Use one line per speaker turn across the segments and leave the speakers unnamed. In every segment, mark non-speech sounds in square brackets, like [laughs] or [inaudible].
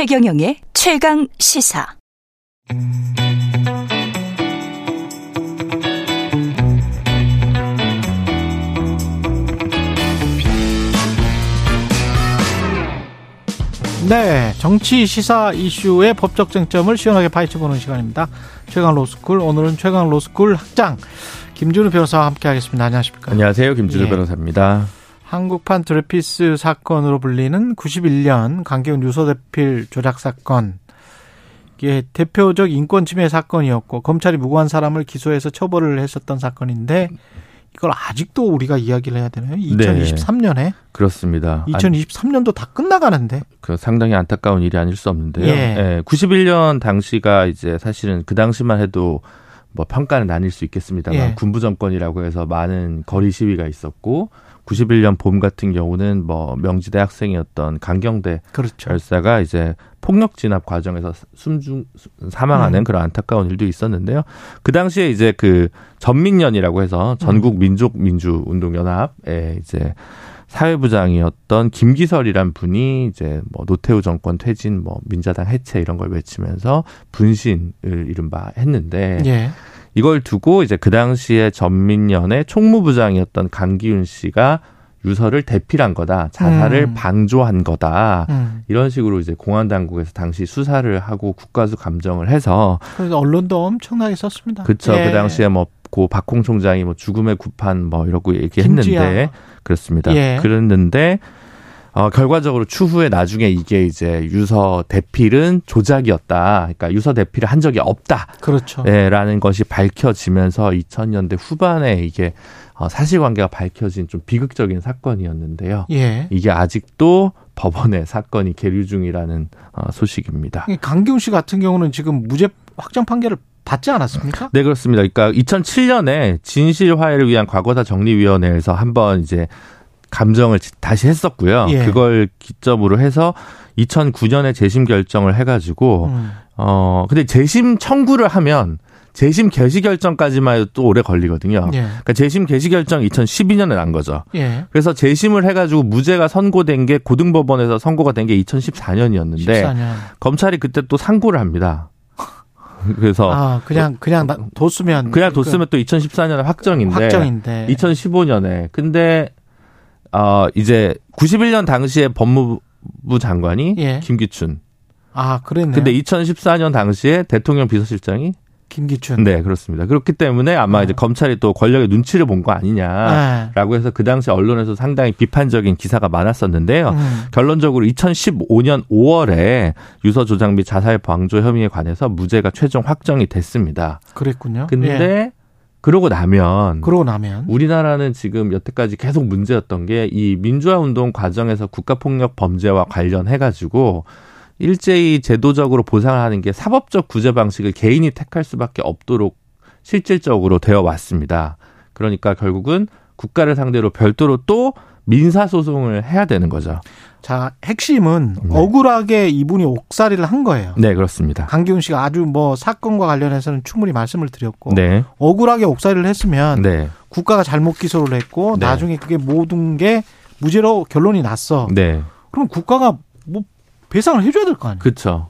최경영의 최강 시사.
네, 정치 시사 이슈의 법적 쟁점을 시원하게 파헤쳐보는 시간입니다. 최강 로스쿨 오늘은 최강 로스쿨 학장 김준우 변호사와 함께하겠습니다. 안녕하십니까?
안녕하세요, 김준우 예. 변호사입니다.
한국판 드레피스 사건으로 불리는 91년 강경 유서대필 조작 사건. 이게 대표적 인권 침해 사건이었고 검찰이 무고한 사람을 기소해서 처벌을 했었던 사건인데 이걸 아직도 우리가 이야기를 해야 되나요? 2023년에? 네,
그렇습니다.
2023년도 다 끝나가는데.
그 상당히 안타까운 일이 아닐 수 없는데요. 예. 예. 91년 당시가 이제 사실은 그 당시만 해도 뭐 평가는 나뉠 수 있겠습니다만 예. 군부 정권이라고 해서 많은 거리 시위가 있었고 91년 봄 같은 경우는 뭐 명지대 학생이었던 강경대 그렇죠. 열사가 이제 폭력 진압 과정에서 숨중 사망하는 음. 그런 안타까운 일도 있었는데요. 그 당시에 이제 그 전민련이라고 해서 전국 음. 민족 민주 운동 연합에 이제 사회부장이었던 김기설이란 분이 이제 뭐 노태우 정권 퇴진, 뭐 민자당 해체 이런 걸 외치면서 분신을 이른바 했는데 예. 이걸 두고 이제 그 당시에 전민련의 총무부장이었던 강기훈 씨가 유서를 대필한 거다, 자살을 음. 방조한 거다 음. 이런 식으로 이제 공안 당국에서 당시 수사를 하고 국가수 감정을 해서
그래서 언론도 엄청나게 썼습니다.
그렇죠. 예. 그 당시에 뭐고 박홍 총장이 뭐 죽음의 구판 뭐 이러고 얘기했는데 김지아. 그렇습니다. 예. 그랬는데 어, 결과적으로 추후에 나중에 이게 이제 유서 대필은 조작이었다. 그러니까 유서 대필을 한 적이 없다.
그렇죠.
네, 라는 것이 밝혀지면서 2000년대 후반에 이게 어, 사실관계가 밝혀진 좀 비극적인 사건이었는데요. 예. 이게 아직도 법원의 사건이 계류 중이라는 어, 소식입니다.
강기훈 씨 같은 경우는 지금 무죄 확정 판결을 받지 않았습니까?
네, 그렇습니다. 그러니까 2007년에 진실 화해를 위한 과거사 정리위원회에서 한번 이제 감정을 다시 했었고요. 예. 그걸 기점으로 해서 2009년에 재심 결정을 해가지고 음. 어 근데 재심 청구를 하면 재심 개시 결정까지만 해도 또 오래 걸리거든요. 예. 그러니까 재심 개시 결정 2012년에 난 거죠. 예. 그래서 재심을 해가지고 무죄가 선고된 게 고등법원에서 선고가 된 게 2014년이었는데 14년. 검찰이 그때 또 상고를 합니다. [laughs] 그래서
아 그냥 그냥 뒀으면
그냥 뒀으면 또 2014년에 확정인데, 확정인데 2015년에 근데 어 이제 91년 당시에 법무부 장관이 예. 김기춘.
아, 그랬네.
근데 2014년 당시에 대통령 비서실장이
김기춘.
네, 그렇습니다. 그렇기 때문에 아마 어. 이제 검찰이 또 권력의 눈치를 본 거 아니냐라고 네. 해서 그 당시 언론에서 상당히 비판적인 기사가 많았었는데요. 음. 결론적으로 2015년 5월에 유서 조작 및 자살 방조 혐의에 관해서 무죄가 최종 확정이 됐습니다.
그랬군요.
근데 예. 그러고 나면
그러고 나면
우리나라는 지금 여태까지 계속 문제였던 게 이 민주화 운동 과정에서 국가 폭력 범죄와 관련해 가지고 일제히 제도적으로 보상을 하는 게 사법적 구제 방식을 개인이 택할 수밖에 없도록 실질적으로 되어 왔습니다. 그러니까 결국은 국가를 상대로 별도로 또 민사 소송을 해야 되는 거죠.
자, 핵심은 네. 억울하게 이분이 옥살이를 한 거예요.
네, 그렇습니다.
강기훈 씨가 아주 뭐 사건과 관련해서는 충분히 말씀을 드렸고 네. 억울하게 옥살이를 했으면 네. 국가가 잘못 기소를 했고 네. 나중에 그게 모든 게 무죄로 결론이 났어. 네. 그럼 국가가 뭐 배상을 해줘야 될 거 아니에요?
그렇죠.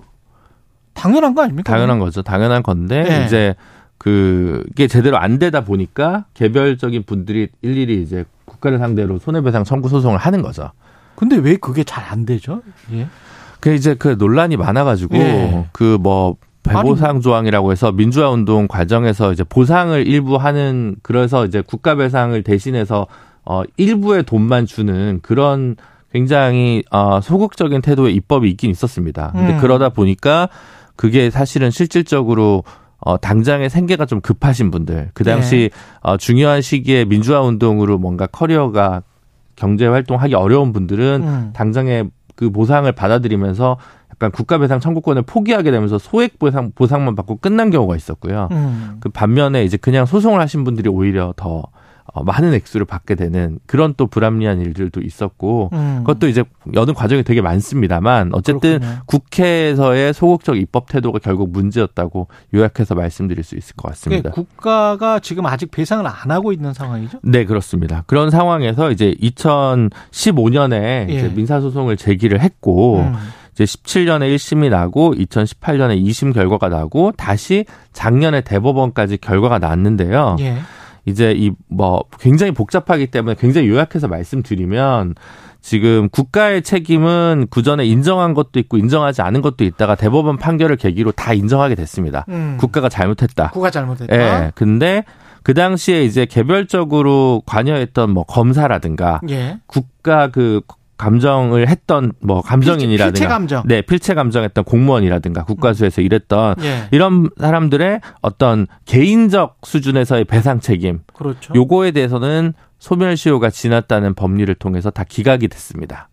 당연한 거 아닙니까?
당연한 거죠. 당연한 건데 네. 이제 그게 제대로 안 되다 보니까 개별적인 분들이 일일이 이제 국가를 상대로 손해배상 청구 소송을 하는 거죠.
근데 왜 그게 잘 안 되죠? 예.
그 이제 그 논란이 많아가지고 예. 그뭐 배보상 조항이라고 해서 민주화 운동 과정에서 이제 보상을 일부 하는 그래서 이제 국가 배상을 대신해서 어 일부의 돈만 주는 그런 굉장히 어 소극적인 태도의 입법이 있긴 있었습니다. 근데 음. 그러다 보니까 그게 사실은 실질적으로 어, 당장의 생계가 좀 급하신 분들, 그 당시 네. 어, 중요한 시기에 민주화 운동으로 뭔가 커리어가 경제 활동하기 어려운 분들은 음. 당장에 그 보상을 받아들이면서 약간 국가 배상 청구권을 포기하게 되면서 소액 보상 보상만 받고 끝난 경우가 있었고요. 음. 그 반면에 이제 그냥 소송을 하신 분들이 오히려 더 어, 많은 액수를 받게 되는 그런 또 불합리한 일들도 있었고 음. 그것도 이제 여는 과정이 되게 많습니다만 어쨌든 그렇군요. 국회에서의 소극적 입법 태도가 결국 문제였다고 요약해서 말씀드릴 수 있을 것 같습니다.
국가가 지금 아직 배상을 안 하고 있는 상황이죠?
네 그렇습니다. 그런 상황에서 이제 2015년에 예. 이제 민사소송을 제기를 했고 음. 이제 17년에 1심이 나고 2018년에 2심 결과가 나고 다시 작년에 대법원까지 결과가 났는데요.
예.
이제 이 뭐 굉장히 복잡하기 때문에 굉장히 요약해서 말씀드리면 지금 국가의 책임은 구전에 인정한 것도 있고 인정하지 않은 것도 있다가 대법원 판결을 계기로 다 인정하게 됐습니다.
음.
국가가 잘못했다.
국가 잘못했다.
예. 근데 그 당시에 이제 개별적으로 관여했던 뭐 검사라든가
예.
국가 그 감정을 했던 뭐 감정인이라든가
필체 감정.
네, 필체 감정했던 공무원이라든가 국가수에서 일했던
예.
이런 사람들의 어떤 개인적 수준에서의 배상 책임
그렇죠.
요거에 대해서는 소멸시효가 지났다는 법리를 통해서 다 기각이 됐습니다.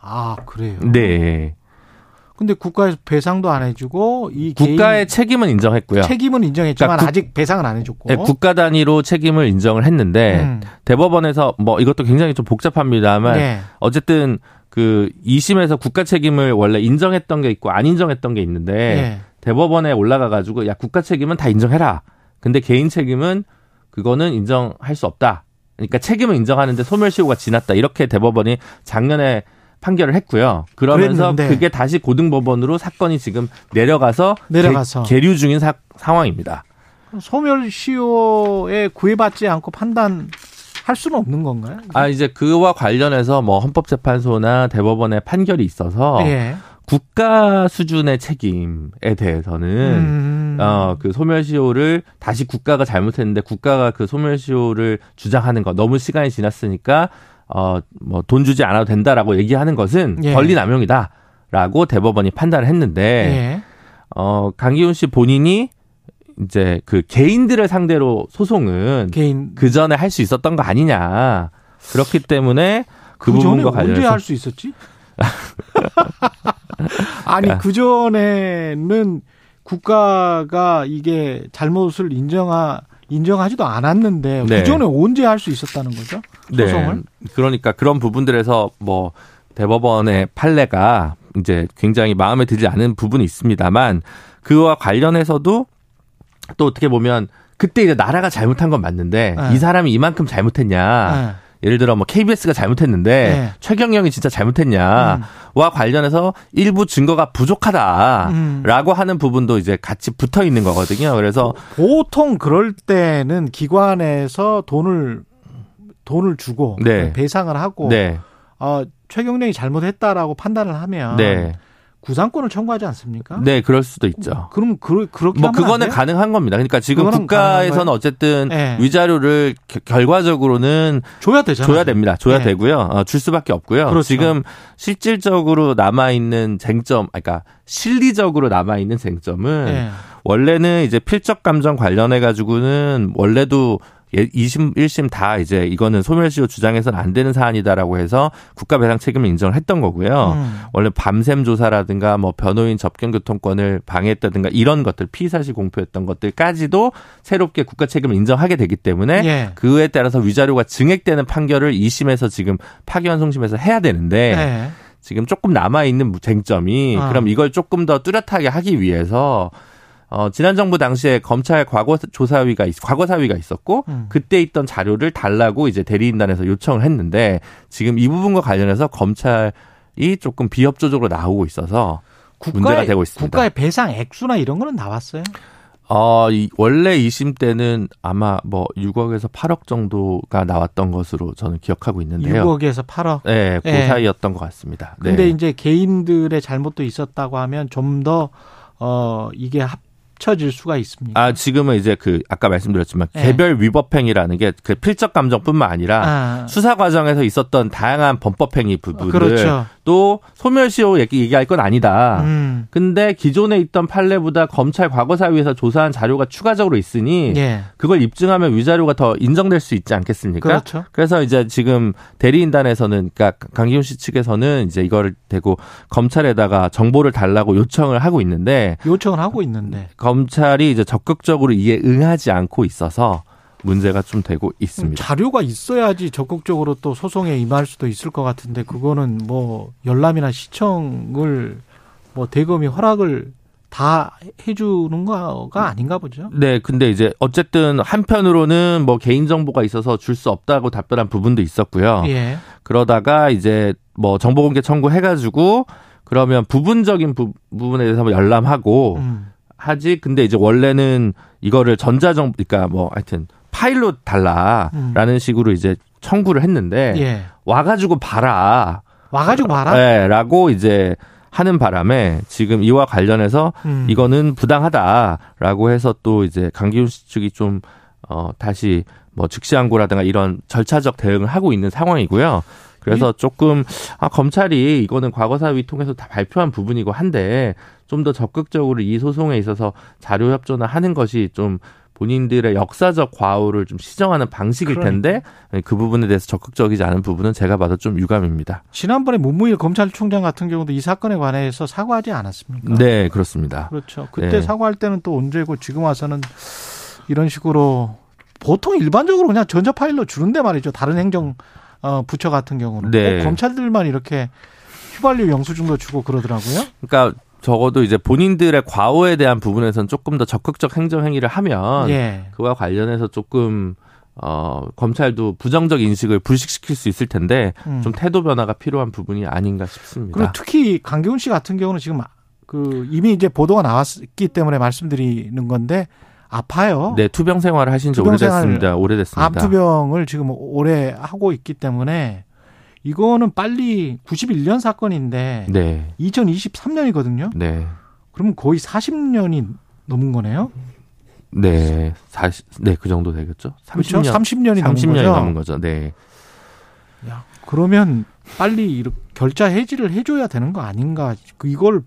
아, 그래요.
네.
근데 국가에서 배상도 안 해주고 이
국가의 책임은 인정했고요.
책임은 인정했지만
그러니까 국-
아직 배상은 안 해줬고.
네, 국가 단위로 책임을 인정을 했는데
음.
대법원에서 뭐 이것도 굉장히 좀 복잡합니다만
네.
어쨌든 그 2심에서 국가 책임을 원래 인정했던 게 있고 안 인정했던 게 있는데
네.
대법원에 올라가 가지고 야 국가 책임은 다 인정해라. 근데 개인 책임은 그거는 인정할 수 없다. 그러니까 책임은 인정하는데 소멸시효가 지났다. 이렇게 대법원이 작년에 판결을 했고요. 그러면서
그랬는데.
그게 다시 고등법원으로 사건이 지금 내려가서
내려가서.
개, 류 중인 사- 상황입니다.
소멸시효에 구애받지 않고 판단 할 수는 없는 건가요?
아 이제 그와 관련해서 뭐 헌법재판소나 대법원의 판결이 있어서
예.
국가 수준의 책임에 대해서는
음.
어, 그 소멸시효를 다시 국가가 잘못했는데 국가가 그 소멸시효를 주장하는 거 너무 시간이 지났으니까 어, 뭐 돈 주지 않아도 된다라고 얘기하는 것은
예.
권리 남용이다라고 대법원이 판단을 했는데
예.
어, 강기훈 씨 본인이 이제 그 개인들을 상대로 소송은
개인
그 전에 할 수 있었던 거 아니냐. 그렇기 때문에 그,
그 전에
부분과
언제
관련해서
할수 있었지? [laughs] 아니
그러니까.
그 전에는 국가가 이게 잘못을 인정하 인정하지도 않았는데
네.
그 전에 언제 할 수 있었다는 거죠? 소송을?
네. 그러니까 그런 부분들에서 뭐 대법원의 판례가 이제 굉장히 마음에 들지 않은 부분이 있습니다만 그와 관련해서도 또 어떻게 보면 그때 이제 나라가 잘못한 건 맞는데
네.
이 사람이 이만큼 잘못했냐.
예.
예를 들어 뭐 KBS가 잘못했는데
네.
최경영이 진짜 잘못했냐와 관련해서 일부 증거가 부족하다라고
음.
하는 부분도 이제 같이 붙어 있는 거거든요. 그래서
보통 그럴 때는 기관에서 돈을 돈을 주고
네.
배상을 하고
네,
어, 최경령이 잘못했다라고 판단을 하면
네,
구상권을 청구하지 않습니까?
네, 그럴 수도 있죠.
그럼 그, 그렇게
뭐 그거는? 가능한 겁니다. 그러니까 지금 국가에서는 어쨌든
네.
위자료를 겨- 결과적으로는
줘야 되잖아요.
줘야 됩니다. 줘야
네.
되고요. 어, 줄 수밖에 없고요.
그렇죠.
지금 실질적으로 남아 있는 쟁점, 아니, 그러니까 실리적으로 남아 있는 쟁점은
네.
원래는 이제 필적 감정 관련해 가지고는 원래도 예, 2심, 1심 다 이제 이거는 소멸시효 주장해서는 안 되는 사안이다라고 해서 국가 배상 책임을 인정을 했던 거고요.
음.
원래 밤샘 조사라든가 뭐 변호인 접견 교통권을 방해했다든가 이런 것들 피의사실 공표했던 것들까지도 새롭게 국가 책임을 인정하게 되기 때문에
예.
그에 따라서 위자료가 증액되는 판결을 2심에서 지금 파기환 송심에서 해야 되는데
네.
지금 조금 남아 있는 쟁점이
아.
그럼 이걸 조금 더 뚜렷하게 하기 위해서 어 지난 정부 당시에 검찰 과거 조사위가 있, 과거 사위가 있었고
음.
그때 있던 자료를 달라고 이제 대리인단에서 요청을 했는데 지금 이 부분과 관련해서 검찰이 조금 비협조적으로 나오고 있어서 문제가 되고 있습니다.
국가의 배상 액수나 이런 거는 나왔어요?
어, 이 원래 2심 때는 아마 뭐 6억에서 8억 정도가 나왔던 것으로 저는 기억하고 있는데요.
6억에서 8억.
네, 그
예.
사이였던 것 같습니다. 네.
근데 이제 개인들의 잘못도 있었다고 하면 좀 더 어, 이게 합 쳐질 수가 있습니다.
아, 지금은 이제 그 아까 말씀드렸지만
네.
개별 위법행위라는 게 그 필적 감정뿐만 아니라
아,
수사 과정에서 있었던 다양한 범법행위 부분들
그렇죠.
또 소멸시효 얘기, 얘기할 건 아니다.
음.
근데 기존에 있던 판례보다 검찰 과거사위에서 조사한 자료가 추가적으로 있으니
예.
그걸 입증하면 위자료가 더 인정될 수 있지 않겠습니까?
그렇죠.
그래서 이제 지금 대리인단에서는 그러니까 강기훈 씨 측에서는 이제 이거를 대고 검찰에다가 정보를 달라고 요청을 하고 있는데
요청을 하고 있는데
검찰이 이제 적극적으로 이에 응하지 않고 있어서 문제가 좀 되고
음,
있습니다.
자료가 있어야지 적극적으로 또 소송에 임할 수도 있을 것 같은데 그거는 뭐 열람이나 시청을 뭐 대검이 허락을 다 해주는 거가 아닌가 보죠.
네, 근데 이제 어쨌든 한편으로는 뭐 개인 정보가 있어서 줄 수 없다고 답변한 부분도 있었고요.
예.
그러다가 이제 뭐 정보공개 청구해가지고 그러면 부분적인 부, 분에 대해서 뭐 열람하고 음. 하지. 근데 이제 원래는 이거를 전자정 그러니까 뭐 하여튼 파일로 달라라는 음. 식으로 이제 청구를 했는데 예. 와가지고 봐라.
와가지고 봐라.
네, 라고 이제 하는 바람에 지금 이와 관련해서 음. 이거는 부당하다라고 해서 또 이제 강기훈 씨 측이 좀 어, 다시 뭐 즉시 항고라든가 이런 절차적 대응을 하고 있는 상황이고요. 그래서 조금 아, 검찰이 이거는 과거사위 통해서 다 발표한 부분이고 한데 좀 더 적극적으로 이 소송에 있어서 자료 협조나 하는 것이 좀 본인들의 역사적 과오를 좀 시정하는 방식일 그러니까. 텐데 그 부분에 대해서 적극적이지 않은 부분은 제가 봐도 좀 유감입니다.
지난번에 문무일 검찰총장 같은 경우도 이 사건에 관해서 사과하지 않았습니까?
네, 그렇습니다.
그렇죠. 그때 네. 사과할 때는 또 언제고 지금 와서는 이런 식으로 보통 일반적으로 그냥 전자 파일로 주는데 말이죠. 다른 행정 어, 부처 같은 경우는 네. 검찰들만 이렇게 휘발유 영수증도 주고 그러더라고요.
그러니까 적어도 이제 본인들의 과오에 대한 부분에서는 조금 더 적극적 행정 행위를 하면 예. 그와 관련해서 조금 어 검찰도 부정적 인식을 불식시킬 수 있을 텐데 음. 좀 태도 변화가 필요한 부분이 아닌가 싶습니다.
그리고 특히 강기훈 씨 같은 경우는 지금 그 이미 이제 보도가 나왔기 때문에 말씀드리는 건데 아파요.
네, 투병 생활을 하신 지 오래됐습니다. 오래됐습니다.
암 투병을 지금 오래 하고 있기 때문에 이거는 빨리 91년 사건인데 네. 2023년이거든요. 네. 그러면 거의 40년이 넘은 거네요.
네, 40, 네, 그 정도 되겠죠.
30년, 그렇죠? 30년이, 30년이 넘은,
넘은 거죠. 네.
야, 그러면 빨리 이렇게 결자 해지를 해줘야 되는 거 아닌가? 그 이걸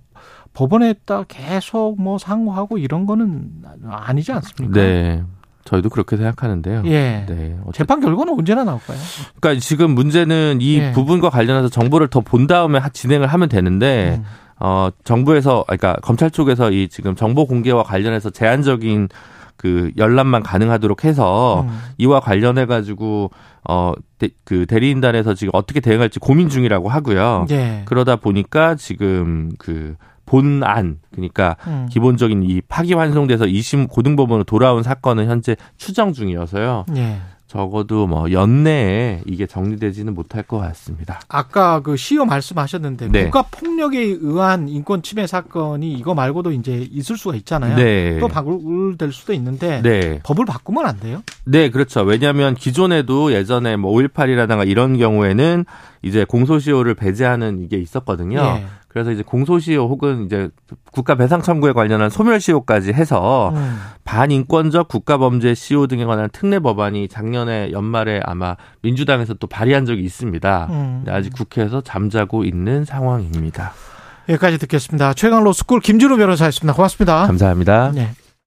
법원에다 계속 뭐 상고하고 이런 거는 아니지 않습니까?
네. 저희도 그렇게 생각하는데요.
예. 네. 재판 결과는 언제나 나올까요?
그러니까 지금 문제는 이 예. 부분과 관련해서 정보를 더 본 다음에 진행을 하면 되는데 음. 어 정부에서 그러니까 검찰 쪽에서 이 지금 정보 공개와 관련해서 제한적인 그 열람만 가능하도록 해서 음. 이와 관련해 가지고 어그 대리인단에서 지금 어떻게 대응할지 고민 중이라고 하고요. 예. 그러다 보니까 지금 그 본안 그러니까 음. 기본적인 이 파기환송돼서 2심 고등법원으로 돌아온 사건은 현재 추정 중이어서요. 예. 적어도 뭐 연내에 이게 정리되지는 못할 것 같습니다.
아까 그 시효 말씀하셨는데 네. 국가 폭력에 의한 인권 침해 사건이 이거 말고도 이제 있을 수가 있잖아요. 네. 또 바꿀될 수도 있는데 네. 법을 바꾸면 안 돼요?
네, 그렇죠. 왜냐하면 기존에도 예전에 뭐 5.18이라든가 이런 경우에는 이제 공소시효를 배제하는 이게 있었거든요. 네. 그래서 이제 공소시효 혹은 이제 국가 배상 청구에 관련한 소멸시효까지 해서 음. 반인권적 국가범죄 시효 등에 관한 특례 법안이 작년에 연말에 아마 민주당에서 또 발의한 적이 있습니다. 음. 아직 국회에서 잠자고 있는 상황입니다.
여기까지 듣겠습니다. 최강 로스쿨 김준우 변호사였습니다. 고맙습니다.
감사합니다. 네.